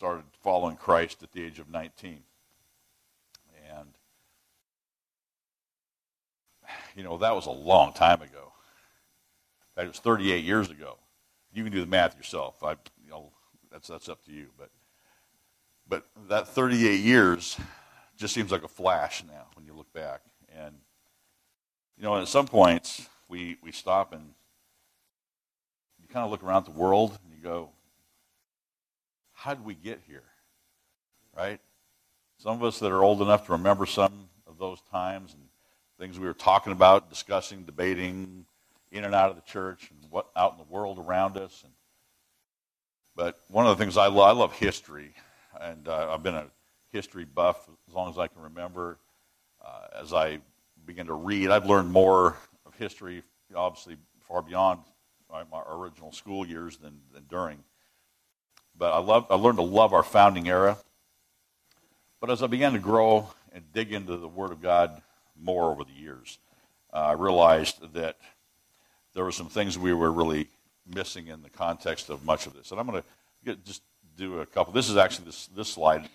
started following Christ at the age of 19. And, you know, that was a long time ago. That was 38 years ago. You can do the math yourself. I, you know, that's, that's up to you. But, but that 38 years just seems like a flash now when you look back. And, you know, at some points, we, we stop and you kind of look around the world and you go, how did we get here? Right? Some of us that are old enough to remember some of those times and things we were talking about, discussing, debating, in and out of the church and what out in the world around us. And, but one of the things I love, I love history, and uh, I've been a history buff as long as I can remember. Uh, as I begin to read, I've learned more of history, obviously far beyond my, my original school years than, than during. But I, love, I learned to love our founding era. But as I began to grow and dig into the Word of God more over the years, uh, I realized that there were some things we were really missing in the context of much of this. And I'm going to just do a couple. This is actually this this slide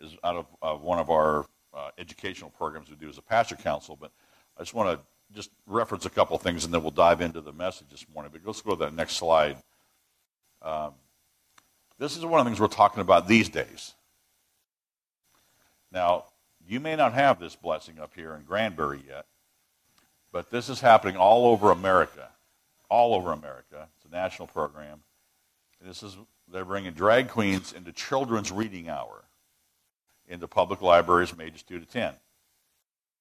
is out of uh, one of our uh, educational programs we do as a pastor council. But I just want to just reference a couple things, and then we'll dive into the message this morning. But let's go to that next slide. Um, this is one of the things we're talking about these days. Now, you may not have this blessing up here in Granbury yet, but this is happening all over America. All over America. It's a national program. This is they're bringing drag queens into children's reading hour into public libraries from ages 2 to 10.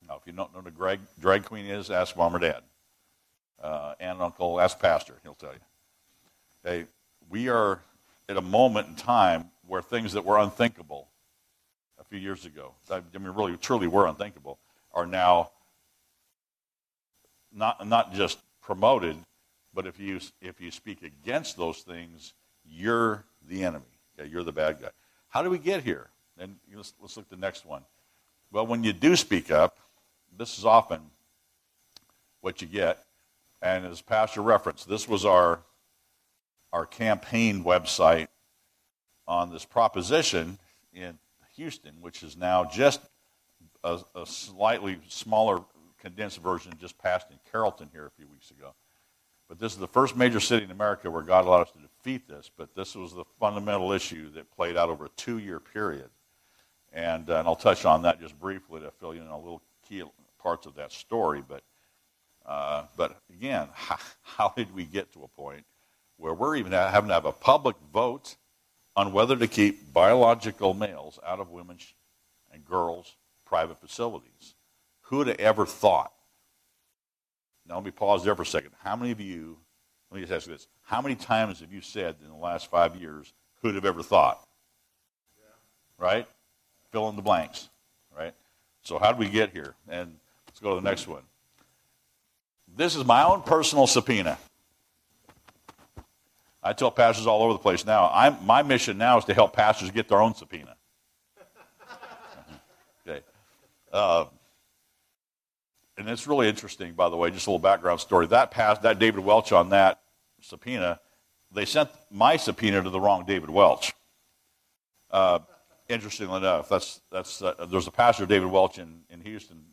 Now, if you don't know what a drag, drag queen is, ask mom or dad. Uh, and uncle, ask pastor, he'll tell you. Hey, we are at a moment in time where things that were unthinkable a few years ago, I mean, really, truly were unthinkable, are now not, not just promoted, but if you, if you speak against those things, you're the enemy. Okay? You're the bad guy. How do we get here? And let's, let's look at the next one. Well, when you do speak up, this is often what you get. And as Pastor referenced, this was our our campaign website on this proposition in Houston, which is now just a, a, slightly smaller condensed version just passed in Carrollton here a few weeks ago. But this is the first major city in America where God allowed us to defeat this. But this was the fundamental issue that played out over a two year period. And, uh, and I'll touch on that just briefly to fill you in a little key parts of that story. But, uh, but again, how, how did we get to a point where we're even having to have a public vote on whether to keep biological males out of women's and girls' private facilities. Who would have ever thought? Now, let me pause there for a second. How many of you, let me just ask you this, how many times have you said in the last five years, who'd have ever thought? Yeah. Right? Fill in the blanks, right? So, how did we get here? And let's go to the next one. This is my own personal subpoena. I tell pastors all over the place now, I'm, my mission now is to help pastors get their own subpoena. okay. Uh, and it's really interesting, by the way, just a little background story. That passed, that David Welch on that subpoena, they sent my subpoena to the wrong David Welch. Uh, interestingly enough, that's, that's, uh, there's a pastor, David Welch, in, in Houston,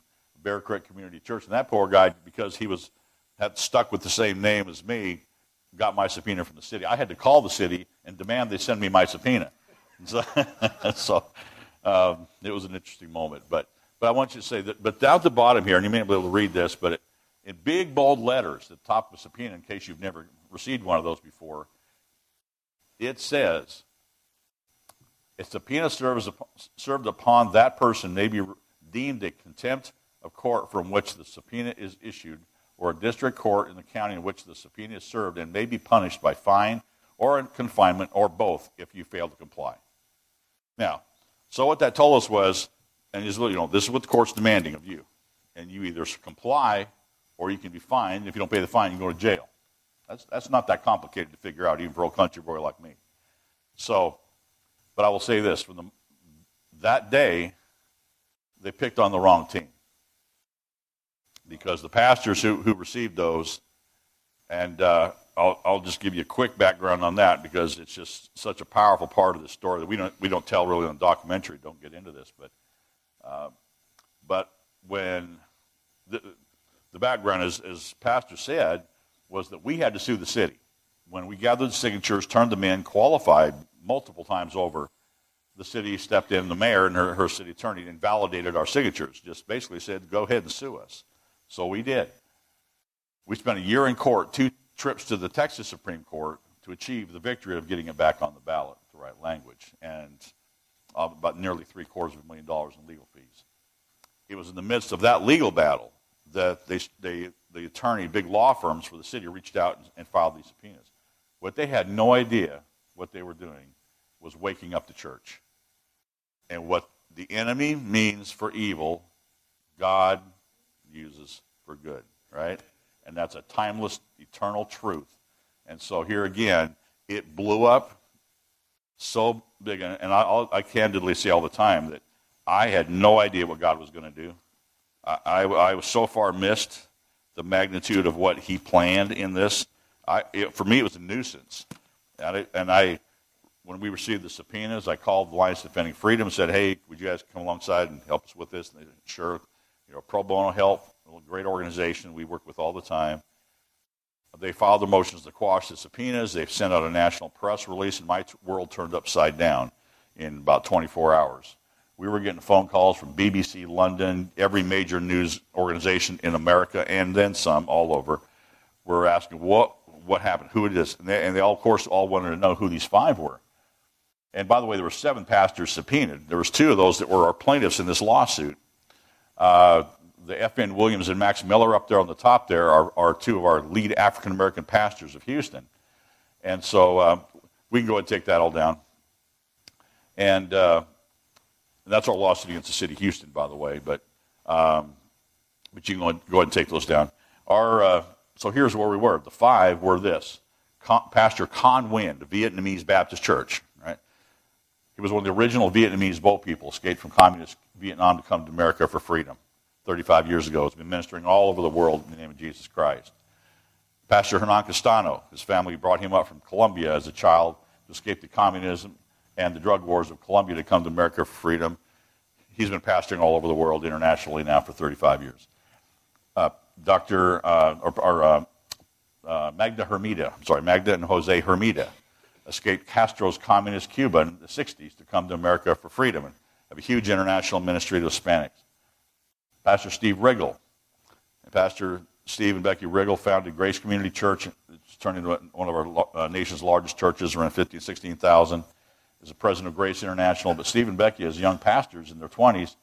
Bear Creek Community Church, and that poor guy, because he was had stuck with the same name as me, got my subpoena from the city. I had to call the city and demand they send me my subpoena. So, so um, it was an interesting moment. But, but I want you to say that, but down at the bottom here, and you may not be able to read this, but it, in big bold letters at the top of a subpoena, in case you've never received one of those before, it says, a subpoena serves, served upon that person may be deemed a contempt of court from which the subpoena is issued or a district court in the county in which the subpoena is served and may be punished by fine or confinement or both if you fail to comply. Now, so what that told us was, and you know, this is what the court's demanding of you. And you either comply or you can be fined. If you don't pay the fine, you go to jail. That's, that's not that complicated to figure out, even for a country boy like me. So, but I will say this: from the, that day, they picked on the wrong team because the pastors who, who received those and uh, I'll, I'll just give you a quick background on that because it's just such a powerful part of the story that we don't, we don't tell really on the documentary. Don't get into this. But, uh, but when the, the background, as, as Pastor said, was that we had to sue the city. When we gathered the signatures, turned them in, qualified multiple times over, the city stepped in, the mayor and her, her city attorney invalidated our signatures. Just basically said, go ahead and sue us. So we did. We spent a year in court, two trips to the Texas Supreme Court to achieve the victory of getting it back on the ballot, the right language, and uh, about nearly three quarters of a million dollars in legal fees. It was in the midst of that legal battle that they, they, the attorney, big law firms for the city, reached out and, and filed these subpoenas. What they had no idea what they were doing was waking up the church. And what the enemy means for evil, God uses for good, right? And that's a timeless, eternal truth. And so here again, it blew up so big. And I, I candidly say all the time that I had no idea what God was going to do. I, I, I, was so far missed the magnitude of what He planned in this. I, it, for me, it was a nuisance. And I, and I when we received the subpoenas, I called the Alliance Defending Freedom and said, hey, would you guys come alongside and help us with this? And they said, sure. You know, pro bono help, a great organization we work with all the time. They filed their motions to quash the subpoenas. They've sent out a national press release, and my t- world turned upside down in about 24 hours. We were getting phone calls from BBC London, every major news organization in America, and then some all over. We're asking what what happened, who it is, and they, and they all, of course, all wanted to know who these five were. And by the way, there were seven pastors subpoenaed. There was two of those that were our plaintiffs in this lawsuit. Uh, the F.N. Williams and Max Miller up there on the top there are, are two of our lead African American pastors of Houston. And so uh, we can go ahead and take that all down. And, uh, and that's our lawsuit against the city of Houston, by the way. But, um, but you can go ahead, and take those down. Our, uh, so here's where we were. The five were this Khanh, Pastor Khanh Huynh, the Vietnamese Baptist Church. He was one of the original Vietnamese boat people, escaped from communist Vietnam to come to America for freedom 35 years ago. He's been ministering all over the world in the name of Jesus Christ. Pastor Hernan Castano, his family brought him up from Colombia as a child to escape the communism and the drug wars of Colombia to come to America for freedom. He's been pastoring all over the world internationally now for 35 years. Uh, Dr. Uh, or, or uh, uh Magda Hermida, I'm sorry, Magda and Jose Hermida escaped Castro's communist Cuba in the 60s to come to America for freedom and have a huge international ministry to Hispanics. Pastor Steve Riggle. And Pastor Steve and Becky Riggle founded Grace Community Church. It's turned into one of our uh, nation's largest churches, around 15, 16,000. As the president of Grace International. But Steve and Becky, as young pastors in their 20s,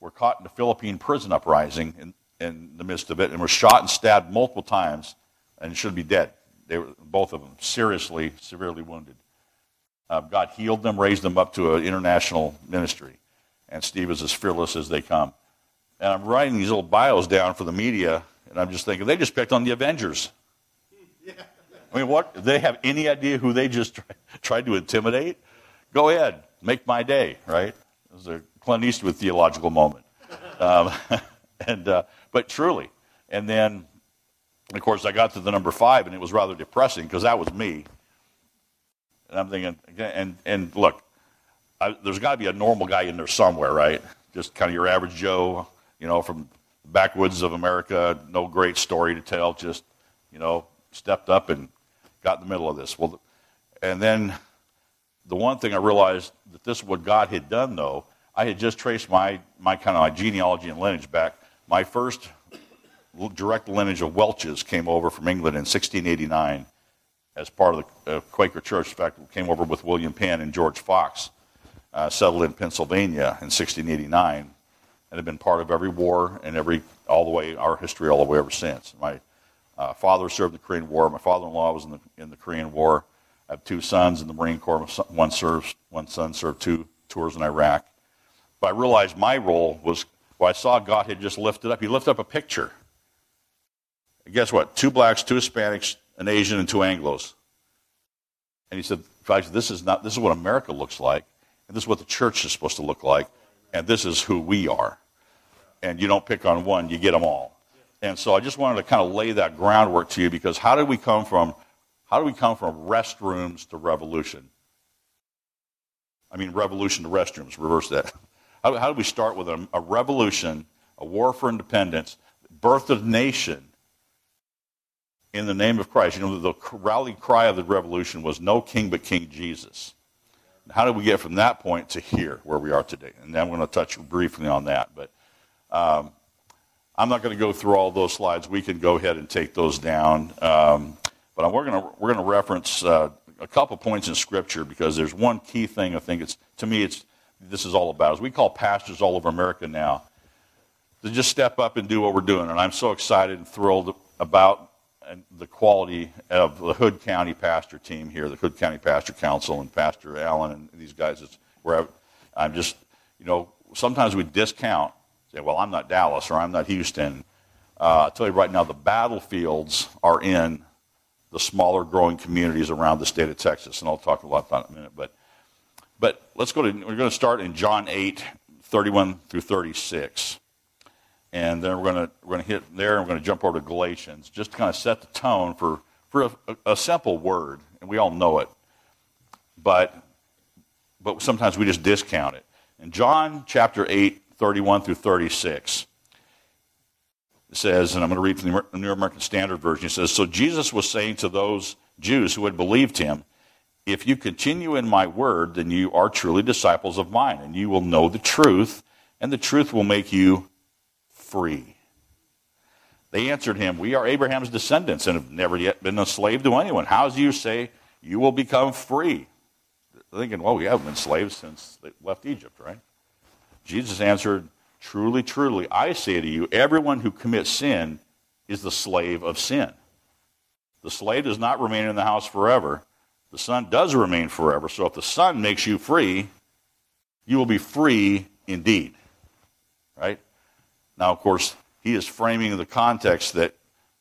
were caught in the Philippine prison uprising in, in the midst of it and were shot and stabbed multiple times and should be dead. They were both of them seriously, severely wounded. Uh, God healed them, raised them up to an international ministry, and Steve is as fearless as they come. And I'm writing these little bios down for the media, and I'm just thinking they just picked on the Avengers. I mean, what? They have any idea who they just try, tried to intimidate? Go ahead, make my day, right? It was a Clint Eastwood theological moment. Um, and uh, but truly, and then of course, I got to the number five, and it was rather depressing because that was me. And I'm thinking, and and look, I, there's got to be a normal guy in there somewhere, right? Just kind of your average Joe, you know, from the backwoods of America, no great story to tell, just you know, stepped up and got in the middle of this. Well, and then the one thing I realized that this is what God had done, though. I had just traced my my kind of my genealogy and lineage back. My first direct lineage of Welches came over from England in 1689 as part of the uh, Quaker Church. In fact, came over with William Penn and George Fox, uh, settled in Pennsylvania in 1689, and have been part of every war and every all the way our history all the way ever since. My uh, father served in the Korean War. My father-in-law was in the in the Korean War. I have two sons in the Marine Corps. One serves. One son served two tours in Iraq. But I realized my role was. Well, I saw God had just lifted up. He lifted up a picture guess what? Two blacks, two Hispanics, an Asian, and two Anglos. And he said, this is not this is what America looks like, and this is what the church is supposed to look like, and this is who we are. And you don't pick on one, you get them all. And so I just wanted to kind of lay that groundwork to you because how did we come from How do we come from restrooms to revolution? I mean, revolution to restrooms, reverse that. How, how do we start with a, a revolution, a war for independence, birth of nation in the name of Christ? You know, the rally cry of the revolution was no king but King Jesus. How did we get from that point to here, where we are today? And I'm going to touch briefly on that. But um, I'm not going to go through all those slides. We can go ahead and take those down. Um, but we're going to we're going to reference uh, a couple points in Scripture because there's one key thing I think it's to me it's this is all about. As we call pastors all over America now to just step up and do what we're doing, and I'm so excited and thrilled about the quality of the Hood County pastor team here, the Hood County Pastor Council, and Pastor Allen and these guys. It's where I'm just, you know, sometimes we discount, say, well, I'm not Dallas or I'm not Houston. Uh, I'll tell you right now, the battlefields are in the smaller growing communities around the state of Texas, and I'll talk a lot about it in a minute. But, but let's go to, we're going to start in John 8, 31 through 36. And then we're going to, we're to hit there and we're going to jump over to Galatians, just to kind of set the tone for, for a, a simple word, and we all know it. But, but sometimes we just discount it. In John chapter 8, 31 through 36, it says, and I'm going to read from the New American Standard Version. It says, So Jesus was saying to those Jews who had believed him, If you continue in my word, then you are truly disciples of mine, and you will know the truth, and the truth will make you free. They answered him, We are Abraham's descendants and have never yet been a slave to anyone. How do you say you will become free? They're thinking, Well, we haven't been slaves since they left Egypt, right? Jesus answered, Truly, truly, I say to you, everyone who commits sin is the slave of sin. The slave does not remain in the house forever. The son does remain forever. So if the son makes you free, you will be free indeed. Right? Now, of course, he is framing the context that,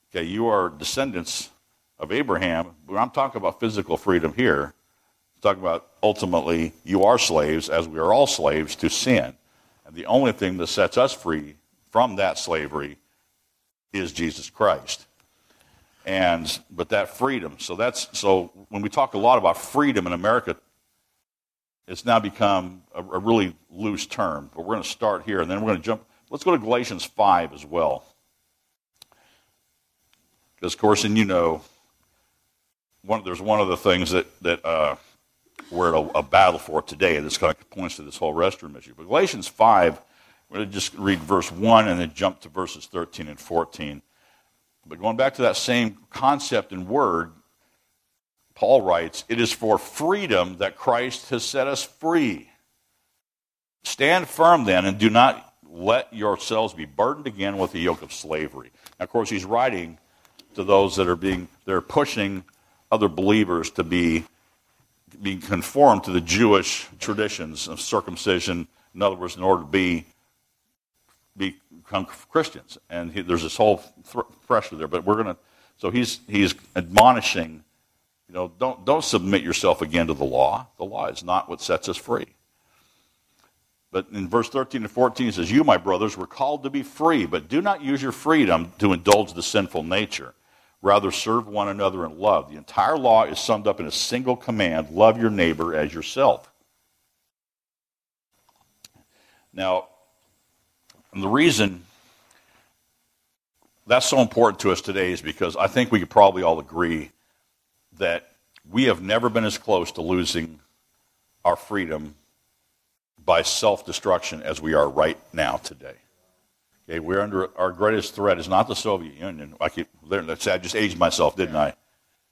okay, you are descendants of Abraham. I'm talking about physical freedom here. I'm talking about ultimately you are slaves, as we are all slaves, to sin. And the only thing that sets us free from that slavery is Jesus Christ. And but that freedom, so that's so when we talk a lot about freedom in America, it's now become a, a really loose term. But we're going to start here, and then we're going to jump. Let's go to Galatians five as well, because of course, and you know, one, there's one of the things that that uh, we're at a, a battle for today. This kind of points to this whole restroom issue. But Galatians 5, we're going to just read verse 1 and then jump to verses 13 and 14. But going back to that same concept and word, Paul writes, It is for freedom that Christ has set us free. Stand firm then and do not let yourselves be burdened again with the yoke of slavery. Now, of course, he's writing to those that are being, they're pushing other believers to be being conformed to the Jewish traditions of circumcision. In other words, in order to be become Christians, and he, there's this whole th- pressure there. But we're to. So he's he's admonishing. You know, don't don't submit yourself again to the law. The law is not what sets us free. But in verse 13 and 14 it says, You, my brothers, were called to be free, but do not use your freedom to indulge the sinful nature. Rather, serve one another in love. The entire law is summed up in a single command love your neighbor as yourself. Now, the reason that's so important to us today is because I think we could probably all agree that we have never been as close to losing our freedom by self destruction as we are right now today. Okay, we're under our greatest threat is not the Soviet Union. I keep let's I just aged myself, didn't I?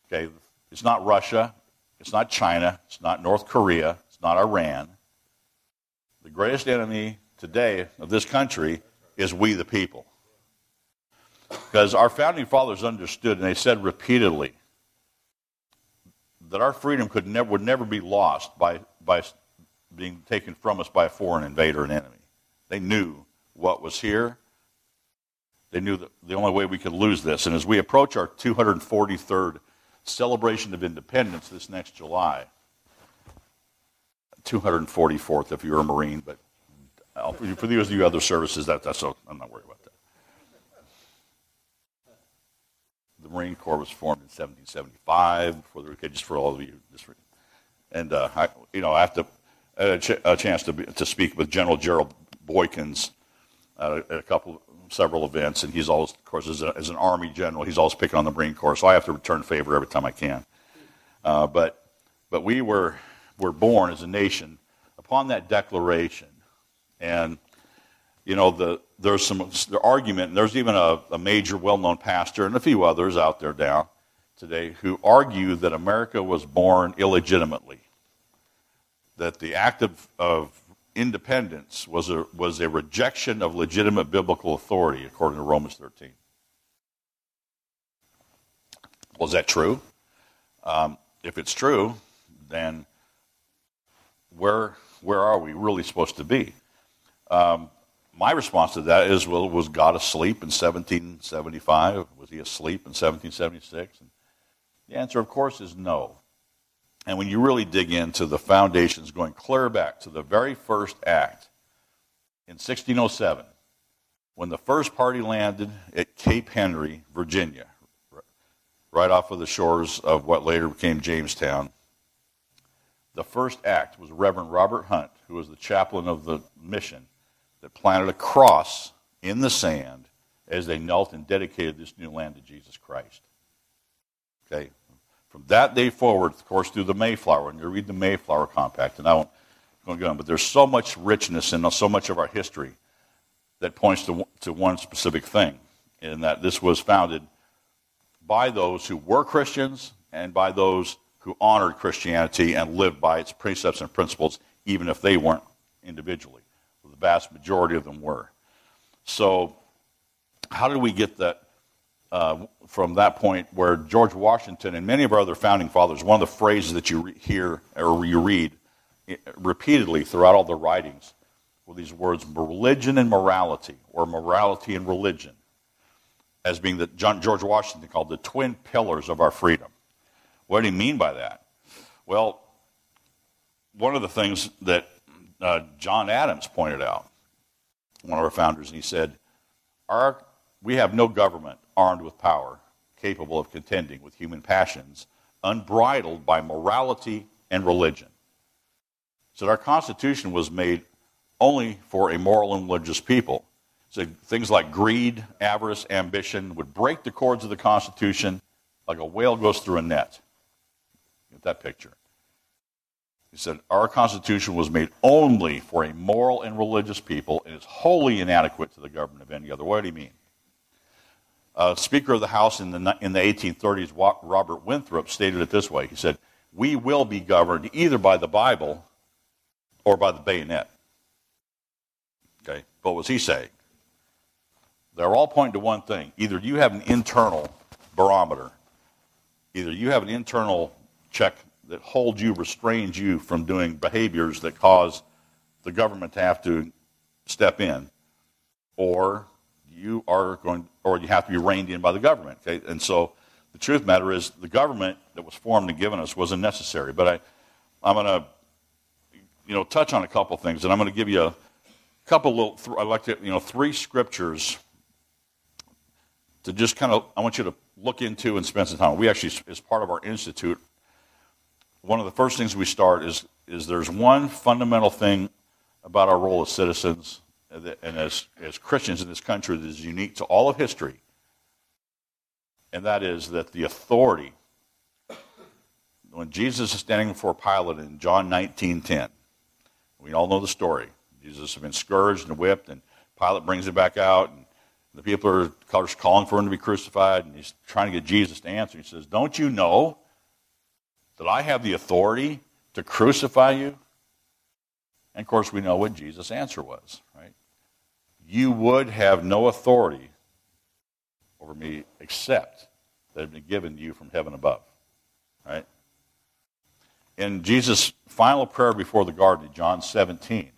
Okay, it's not Russia, it's not China, it's not North Korea, it's not Iran. The greatest enemy today of this country is we the people. Because our founding fathers understood and they said repeatedly that our freedom could never, would never be lost by, by being taken from us by a foreign invader and enemy. They knew what was here they knew that the only way we could lose this. And as we approach our 243rd celebration of independence this next July, 244th if you're a Marine, but for those of you other services, that, that's so, I'm not worried about that. The Marine Corps was formed in 1775. Before the just for all of you, for, and uh, I, you know, I have to a, ch- a chance to be, to speak with General Gerald Boykins uh, at a couple, several events, and he's always, of course, as, a, as, an Army general, he's always picking on the Marine Corps, so I have to return favor every time I can. Uh, but but we were were born as a nation upon that declaration, and you know the there's some the argument, and there's even a, a major, well-known pastor and a few others out there now today who argue that America was born illegitimately, that the act of, of independence was a, was a rejection of legitimate biblical authority, according to Romans 13. Was that true? Um, if it's true, then where, where are we really supposed to be? Um, my response to that is, well, was God asleep in 1775? Was he asleep in 1776? And the answer, of course, is no. And when you really dig into the foundations going clear back to the very first act in 1607, when the first party landed at Cape Henry, Virginia, right off of the shores of what later became Jamestown, the first act was Reverend Robert Hunt, who was the chaplain of the mission, that planted a cross in the sand as they knelt and dedicated this new land to Jesus Christ. Okay, from that day forward, of course, through the Mayflower, and you read the Mayflower Compact, and I won't go on, but there's so much richness in so much of our history that points to, to one specific thing, in that this was founded by those who were Christians and by those who honored Christianity and lived by its precepts and principles, even if they weren't individually. The vast majority of them were. So, how did we get that uh, from that point where George Washington and many of our other founding fathers, one of the phrases that you re- hear or you read eh, repeatedly throughout all the writings were these words religion and morality, or morality and religion, as being that George Washington called the twin pillars of our freedom. What did he mean by that? Well, one of the things that uh, John Adams pointed out, one of our founders, and he said, our, We have no government armed with power, capable of contending with human passions, unbridled by morality and religion. So our Constitution was made only for a moral and religious people. So things like greed, avarice, ambition would break the cords of the Constitution like a whale goes through a net. Get that picture. He said, Our Constitution was made only for a moral and religious people and is wholly inadequate to the government of any other. What do you mean? Uh, Speaker of the House in the, in the 1830s, Robert Winthrop, stated it this way. He said, We will be governed either by the Bible or by the bayonet. Okay, what was he saying? They're all pointing to one thing. Either you have an internal barometer, either you have an internal check that holds you, restrains you from doing behaviors that cause the government to have to step in, or you are going, or you have to be reined in by the government. Okay? And so the truth the matter is the government that was formed and given us wasn't necessary. But I, I'm going to, you know, touch on a couple things, and I'm going to give you a couple little. Th- I like to, you know, three scriptures to just kind of. I want you to look into and spend some time. We actually, as part of our institute, one of the first things we start is is there's one fundamental thing about our role as citizens Uh, and as, as Christians in this country that is unique to all of history, and that is that the authority, when Jesus is standing before Pilate in John 19.10, we all know the story. Jesus has been scourged and whipped, and Pilate brings him back out, and the people are calling for him to be crucified, and he's trying to get Jesus to answer. He says, Don't you know that I have the authority to crucify you? And of course, we know what Jesus' answer was, right? You would have no authority over me except that had been given to you from heaven above. Right? In Jesus' final prayer before the garden, John 17,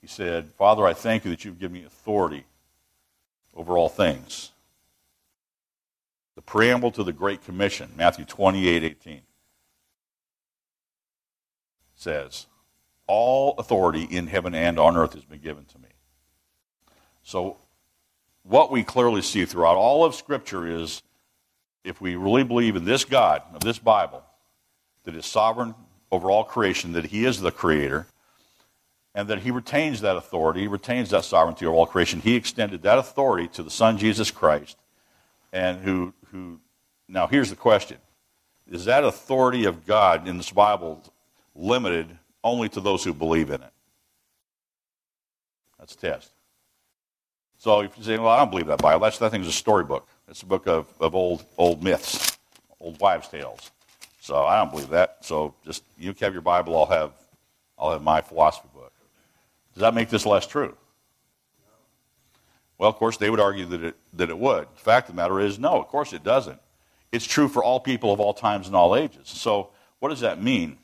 he said, Father, I thank you that you've given me authority over all things. The preamble to the Great Commission, Matthew 28 18, says, All authority in heaven and on earth has been given to me. So what we clearly see throughout all of Scripture is if we really believe in this God, of this Bible, that is sovereign over all creation, that He is the Creator, and that He retains that authority, He retains that sovereignty over all creation, He extended that authority to the Son Jesus Christ, and who, who now here's the question Is that authority of God in this Bible limited only to those who believe in it? That's a test. So if you say, well, I don't believe that Bible, that's, that thing's a storybook. It's a book of, of old, old myths, old wives' tales. So I don't believe that. So just you have your Bible, I'll have, I'll have my philosophy book. Does that make this less true? Well, of course, they would argue that it, that it would. The fact of the matter is, no, of course it doesn't. It's true for all people of all times and all ages. So what does that mean?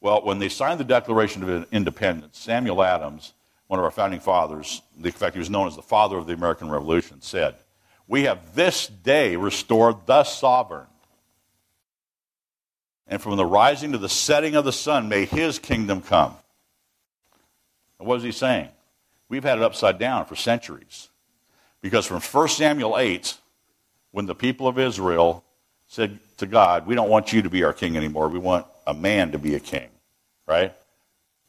Well, when they signed the Declaration of Independence, Samuel Adams one of our founding fathers, in fact, he was known as the father of the American Revolution, said, We have this day restored the sovereign. And from the rising to the setting of the sun, may his kingdom come. And what is he saying? We've had it upside down for centuries. Because from 1 Samuel 8, when the people of Israel said to God, We don't want you to be our king anymore, we want a man to be a king, right?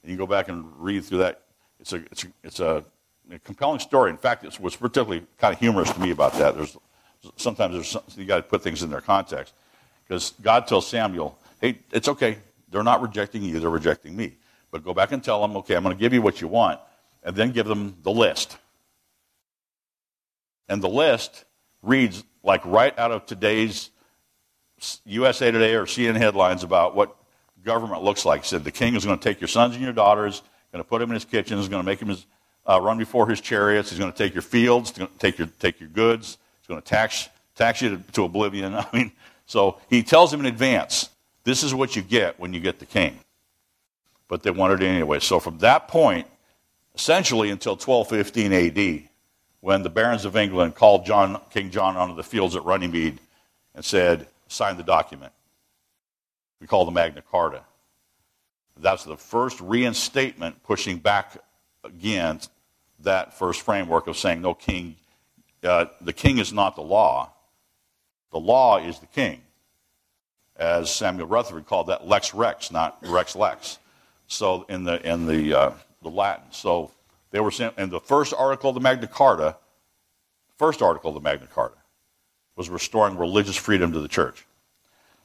And you go back and read through that it's a, it's a, it's a, a compelling story. In fact, it's what's particularly kind of humorous to me about that. There's sometimes there's some, you got to put things in their context because God tells Samuel, "Hey, it's okay. They're not rejecting you; they're rejecting me. But go back and tell them, okay, I'm going to give you what you want, and then give them the list. And the list reads like right out of today's USA Today or CNN headlines about what government looks like. It said the king is going to take your sons and your daughters going to put him in his kitchen. He's going to make him his, uh, run before his chariots. He's going to take your fields, take your, take your goods. He's going to tax, tax you to, to oblivion. I mean, so he tells him in advance, this is what you get when you get the king. But they wanted it anyway. So from that point, essentially until 1215 AD, when the barons of England called John, King John onto the fields at Runnymede and said, sign the document. We call the Magna Carta. That's the first reinstatement pushing back against that first framework of saying, no, king, uh, the king is not the law. The law is the king. As Samuel Rutherford called that lex rex, not rex lex. So in the, in the, uh, the Latin. So they were saying, and the first article of the Magna Carta, first article of the Magna Carta, was restoring religious freedom to the church.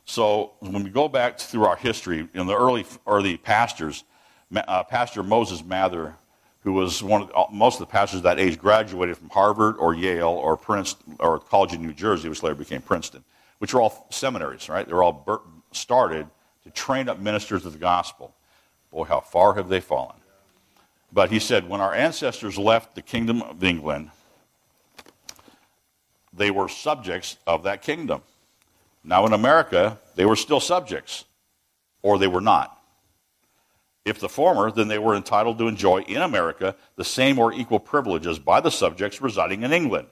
So when we go back through our history, in the early early pastors, uh, Pastor Moses Mather, who was one of the, most of the pastors that age, graduated from Harvard or Yale or Princeton or College in New Jersey, which later became Princeton, which were all seminaries, right? They were all started to train up ministers of the gospel. Boy, how far have they fallen? But he said, when our ancestors left the kingdom of England, they were subjects of that kingdom. Now, in America, they were still subjects, or they were not. If the former, then they were entitled to enjoy in America the same or equal privileges by the subjects residing in England.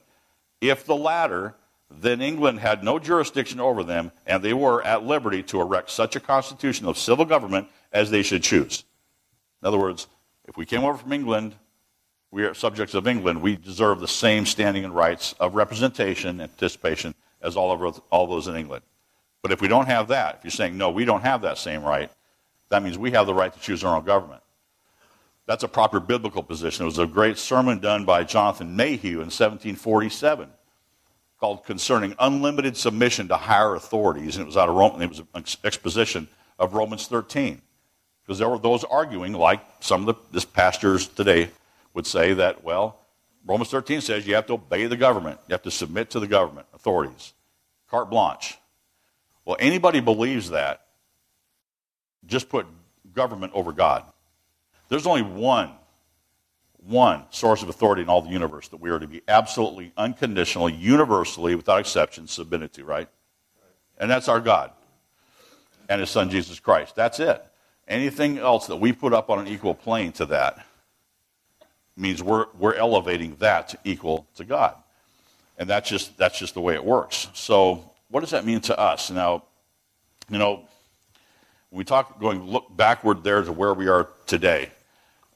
If the latter, then England had no jurisdiction over them, and they were at liberty to erect such a constitution of civil government as they should choose. In other words, if we came over from England, we are subjects of England, we deserve the same standing and rights of representation and participation as all of all those in England. But if we don't have that, if you're saying, no, we don't have that same right, that means we have the right to choose our own government. That's a proper biblical position. It was a great sermon done by Jonathan Mayhew in 1747 called Concerning Unlimited Submission to Higher Authorities. And it was out of Rome, it was an exposition of Romans 13. Because there were those arguing, like some of the pastors today would say, that, well, Romans 13 says you have to obey the government. You have to submit to the government authorities. Carte blanche. Well, anybody believes that, just put government over God. There's only one, one source of authority in all the universe that we are to be absolutely, unconditionally, universally, without exception, submitted to, right? And that's our God and His Son Jesus Christ. That's it. Anything else that we put up on an equal plane to that means we're, we're elevating that to equal to God. And that's just, that's just the way it works. So, what does that mean to us? Now, you know, we talk going look backward there to where we are today,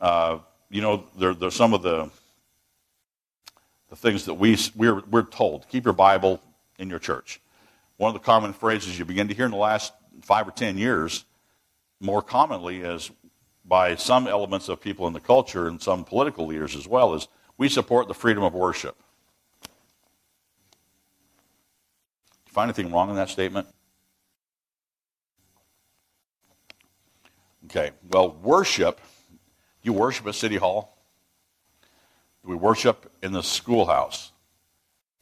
uh, you know, there, there's some of the the things that we, we're, we're told. Keep your Bible in your church. One of the common phrases you begin to hear in the last five or ten years, more commonly as by some elements of people in the culture and some political leaders as well, is we support the freedom of worship. Do you find anything wrong in that statement? Okay, well, worship, do you worship at City Hall? Do we worship in the schoolhouse?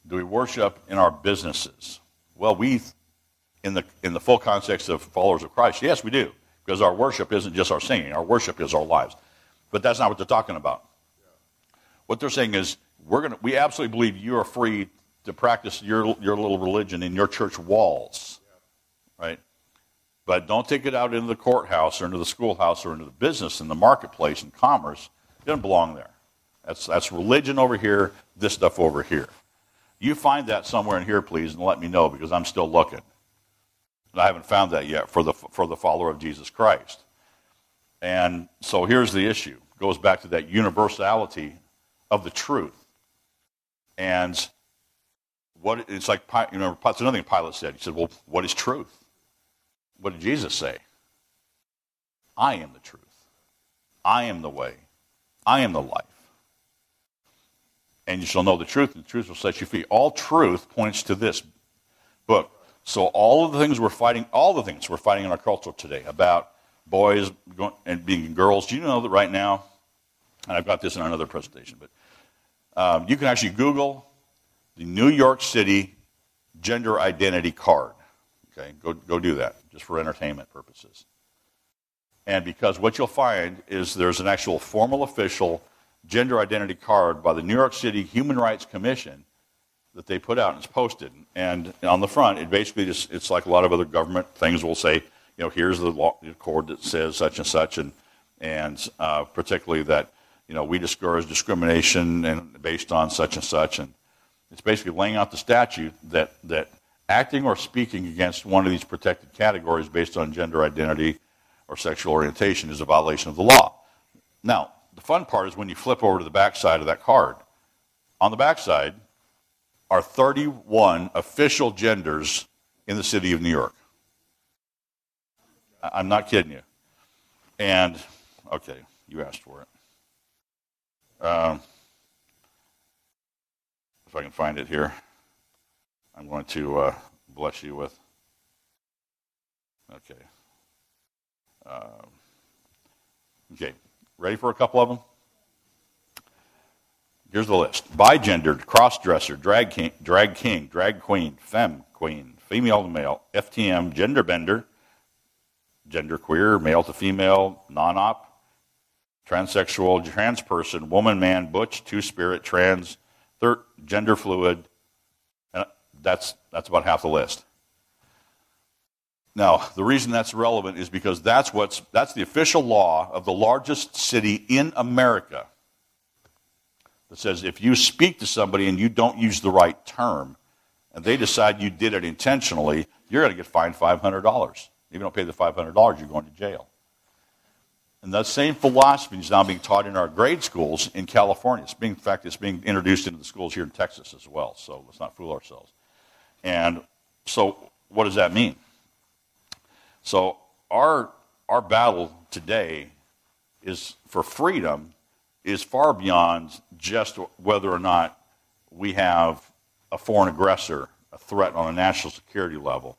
Do we worship in our businesses? Well, we, in the, in the full context of followers of Christ, yes, we do. Because our worship isn't just our singing, our worship is our lives. But that's not what they're talking about. What they're saying is, we're gonna, we absolutely believe you are free to practice your, your little religion in your church walls. Right? But don't take it out into the courthouse or into the schoolhouse or into the business and the marketplace and commerce. It doesn't belong there. That's, that's religion over here, this stuff over here. You find that somewhere in here, please, and let me know because I'm still looking. And I haven't found that yet for the, for the follower of Jesus Christ. And so here's the issue. It goes back to that universality of the truth. And what it's like, you know, it's another thing Pilate said. He said, Well, what is truth? What did Jesus say? I am the truth. I am the way. I am the life and you shall know the truth, and the truth will set you free. All truth points to this book. So all of the things we're fighting, all the things we're fighting in our culture today about boys and being girls. Do you know that right now? And I've got this in another presentation, but um, you can actually Google the New York City gender identity card. Okay, go go do that just for entertainment purposes. And because what you'll find is there's an actual formal official gender identity card by the New York City Human Rights Commission that they put out and it's posted. And on the front, it basically just, it's like a lot of other government things will say, you know, here's the law, card that says such and such, and, and uh, particularly that, you know, we discourage discrimination and based on such and such. And it's basically laying out the statute that, that acting or speaking against one of these protected categories based on gender identity or sexual orientation is a violation of the law. Now, the fun part is when you flip over to the backside of that card. On the backside are 31 official genders in the city of New York. I'm not kidding you. And, okay, you asked for it. Um, if I can find it here, I'm going to uh, bless you with. Okay. Um, okay. Ready for a couple of them? Here's the list bigendered, cross-dresser, drag king, drag king, drag queen, femme queen, female to male, FTM, gender bender, gender queer, male to female, non op, transsexual, trans person, woman, man, butch, two spirit, trans, third, gender fluid. And that's, that's about half the list. Now, the reason that's relevant is because that's, what's, that's the official law of the largest city in America that says if you speak to somebody and you don't use the right term, and they decide you did it intentionally, you're going to get fined $500. If you don't pay the $500, you're going to jail. And that same philosophy is now being taught in our grade schools in California. It's being, in fact, it's being introduced into the schools here in Texas as well, so let's not fool ourselves. And so, what does that mean? So our our battle today is for freedom is far beyond just whether or not we have a foreign aggressor, a threat on a national security level.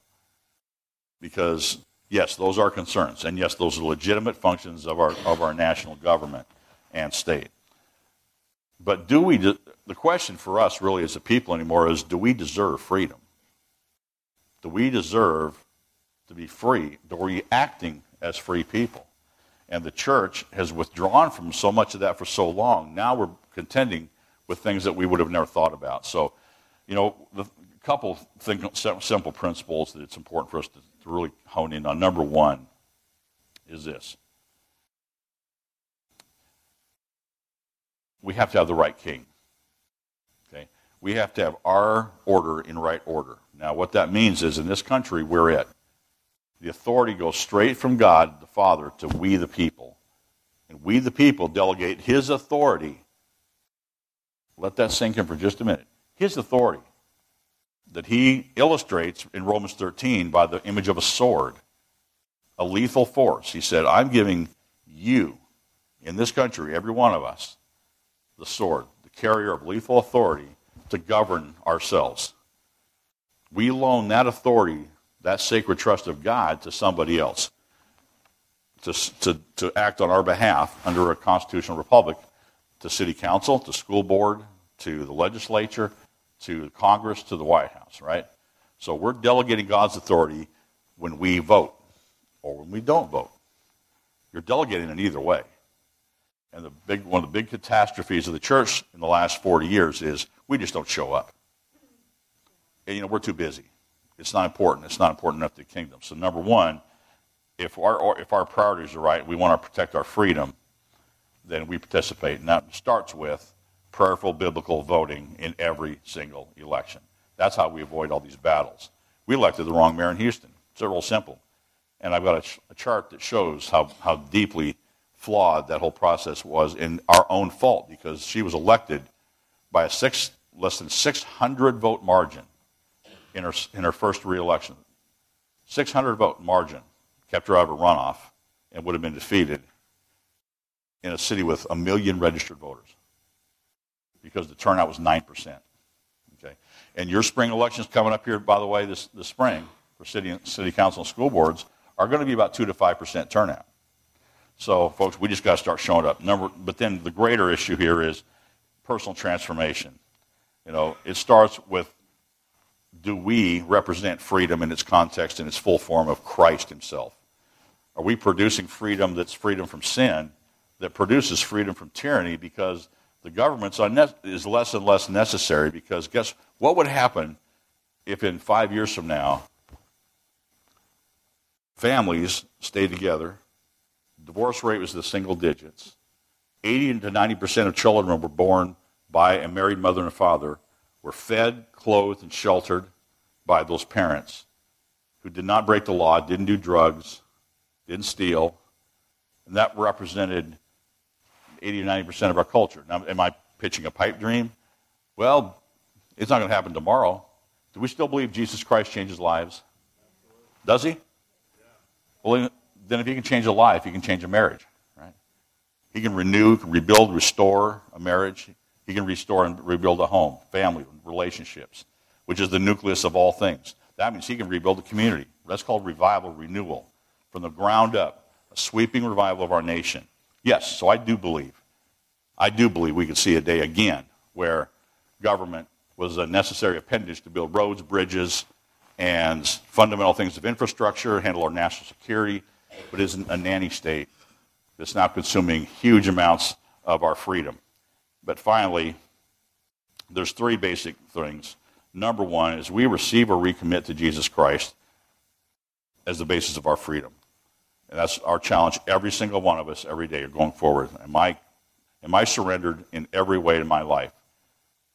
Because yes, those are concerns, and yes, those are legitimate functions of our of our national government and state. But do we? The question for us, really, as a people anymore, is: Do we deserve freedom? Do we deserve to be free, to we acting as free people. And the church has withdrawn from so much of that for so long. Now we're contending with things that we would have never thought about. So, you know, the couple simple principles that it's important for us to, to really hone in on. Number one is this we have to have the right king. Okay? We have to have our order in right order. Now, what that means is in this country, we're it. The authority goes straight from God, the Father, to we the people. And we the people delegate His authority Let that sink in for just a minute. His authority that he illustrates in Romans 13 by the image of a sword, a lethal force. He said, I'm giving you, in this country, every one of us, the sword, the carrier of lethal authority to govern ourselves. We loan that authority, that sacred trust of God, to somebody else to, to, to act on our behalf under a constitutional republic to city council, to school board, to the legislature, to Congress, to the White House, right? So we're delegating God's authority when we vote or when we don't vote. You're delegating it either way. And the big, one of the big catastrophes of the church in the last 40 years is we just don't show up. And, you know, we're too busy. It's not important. It's not important enough to the kingdom. So, number one, if our, if our priorities are right, we want to protect our freedom, then we participate. And that starts with prayerful biblical voting in every single election. That's how we avoid all these battles. We elected the wrong mayor in Houston. It's real simple. And I've got a, ch- a chart that shows how, how deeply flawed that whole process was in our own fault because she was elected by a six, less than 600 vote margin in her, in her first reelection. 600 vote margin kept her out of a runoff and would have been defeated in a city with a million registered voters because the turnout was 9%. Okay? And your spring elections coming up here, by the way, this, this spring for city, city council and school boards are going to be about 2 to 5% turnout. So, folks, we just got to start showing up. Number, but then the greater issue here is personal transformation. You know, it starts with do we represent freedom in its context, in its full form of Christ Himself? Are we producing freedom that's freedom from sin, that produces freedom from tyranny because the government is less and less necessary? Because guess what would happen if in five years from now, families stayed together, divorce rate was the single digits, 80 to 90 percent of children were born by a married mother and father, were fed, clothed, and sheltered by those parents who did not break the law, didn't do drugs, didn't steal, and that represented 80 or 90 percent of our culture. Now, am I pitching a pipe dream? Well, it's not going to happen tomorrow. Do we still believe Jesus Christ changes lives? Does he? Well, then if he can change a life, he can change a marriage, right? He can renew, rebuild, restore a marriage. He can restore and rebuild a home, family, relationships, which is the nucleus of all things. That means he can rebuild a community. That's called revival, renewal from the ground up, a sweeping revival of our nation. Yes, so I do believe. I do believe we could see a day again where government was a necessary appendage to build roads, bridges, and fundamental things of infrastructure, handle our national security, but isn't a nanny state that's now consuming huge amounts of our freedom. But finally, there's three basic things. Number one is we receive or recommit to Jesus Christ as the basis of our freedom. And that's our challenge, every single one of us, every day going forward. Am I, am I surrendered in every way in my life?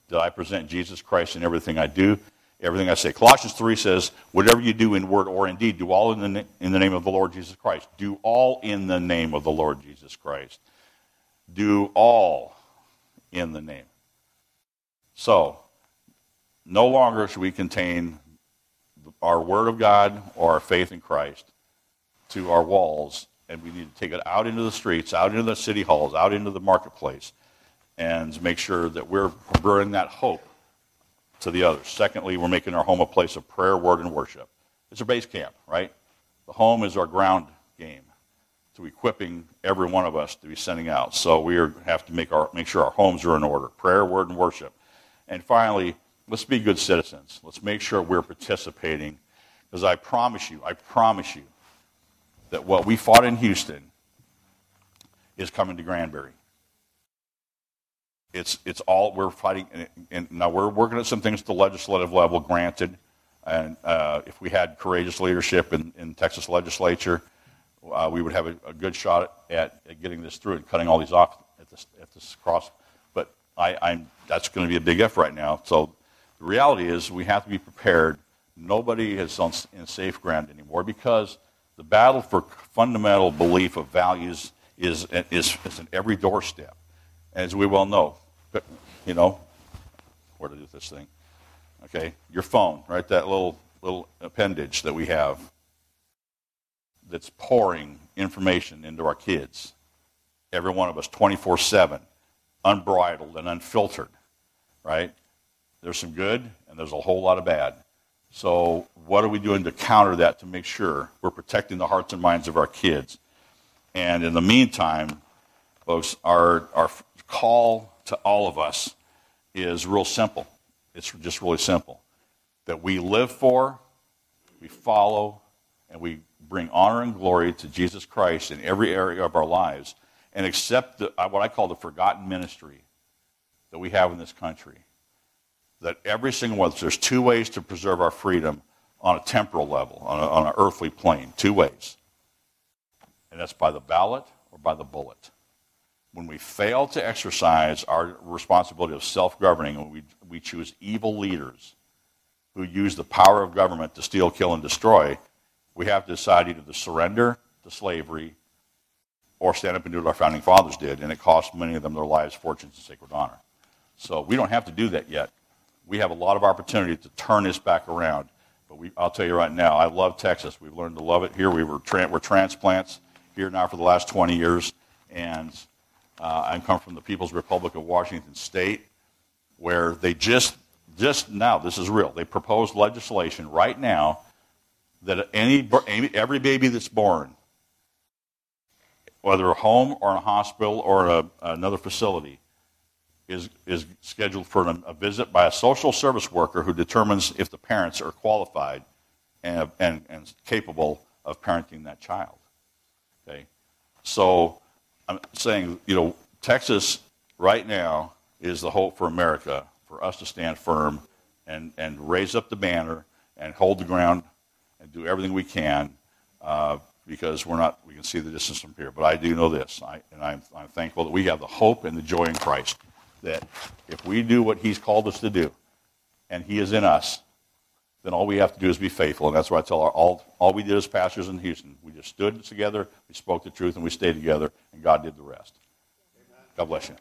Do I present Jesus Christ in everything I do, everything I say? Colossians 3 says, whatever you do in word or in deed, do all in the, in the name of the Lord Jesus Christ. Do all in the name of the Lord Jesus Christ. Do all in the name. So, no longer should we contain our Word of God or our faith in Christ to our walls, and we need to take it out into the streets, out into the city halls, out into the marketplace, and make sure that we're bringing that hope to the others. Secondly, we're making our home a place of prayer, word, and worship. It's a base camp, right? The home is our ground game to equipping every one of us to be sending out. So we are, have to make, our, make sure our homes are in order prayer, word, and worship. And finally, let's be good citizens. Let's make sure we're participating. Because I promise you, I promise you, that what we fought in Houston is coming to Granbury. It's, it's all we're fighting, and, and now we're working at some things at the legislative level, granted. And uh, if we had courageous leadership in, in Texas legislature, uh, we would have a, a good shot at, at, getting this through and cutting all these off at this, at this cross. But I, I'm, that's going to be a big F right now. So the reality is we have to be prepared. Nobody is on in safe ground anymore because – the battle for fundamental belief of values is, is, is in every doorstep. As we well know, you know, where to do this thing. Okay, your phone, right? That little little appendage that we have that's pouring information into our kids. Every one of us, 24 7, unbridled and unfiltered, right? There's some good and there's a whole lot of bad. So, what are we doing to counter that to make sure we're protecting the hearts and minds of our kids? And in the meantime, folks, our, our call to all of us is real simple. It's just really simple. That we live for, we follow, and we bring honor and glory to Jesus Christ in every area of our lives and accept the, uh, what I call the forgotten ministry that we have in this country. That every single one, there's two ways to preserve our freedom on a temporal level, on, a, on an earthly plane. Two ways. And that's by the ballot or by the bullet. When we fail to exercise our responsibility of self governing, we, we choose evil leaders who use the power of government to steal, kill, and destroy, we have to decide either to surrender to slavery or stand up and do what our founding fathers did, and it cost many of them their lives, fortunes, and sacred honor. So we don't have to do that yet. We have a lot of opportunity to turn this back around. But we, I'll tell you right now, I love Texas. We've learned to love it here. We were, tra- we're transplants here now for the last 20 years, and uh, I come from the People's Republic of Washington State, where they just, just now, this is real, they proposed legislation right now that any, every baby that's born whether a home or in a hospital or a, another facility, is, is scheduled for an, a visit by a social service worker who determines if the parents are qualified and, and, and capable of parenting that child. Okay? So I'm saying, you know, Texas right now is the hope for America, for us to stand firm and, and raise up the banner and hold the ground and do everything we can uh, because we're not, we can see the distance from here. But I do know this, I, and I'm, I'm thankful that we have the hope and the joy in Christ that if we do what He's called us to do, and He is in us, then all we have to do is be faithful. And that's what I tell our, all, all we did as pastors in Houston. We just stood together, we spoke the truth, and we stayed together, and God did the rest. God bless you.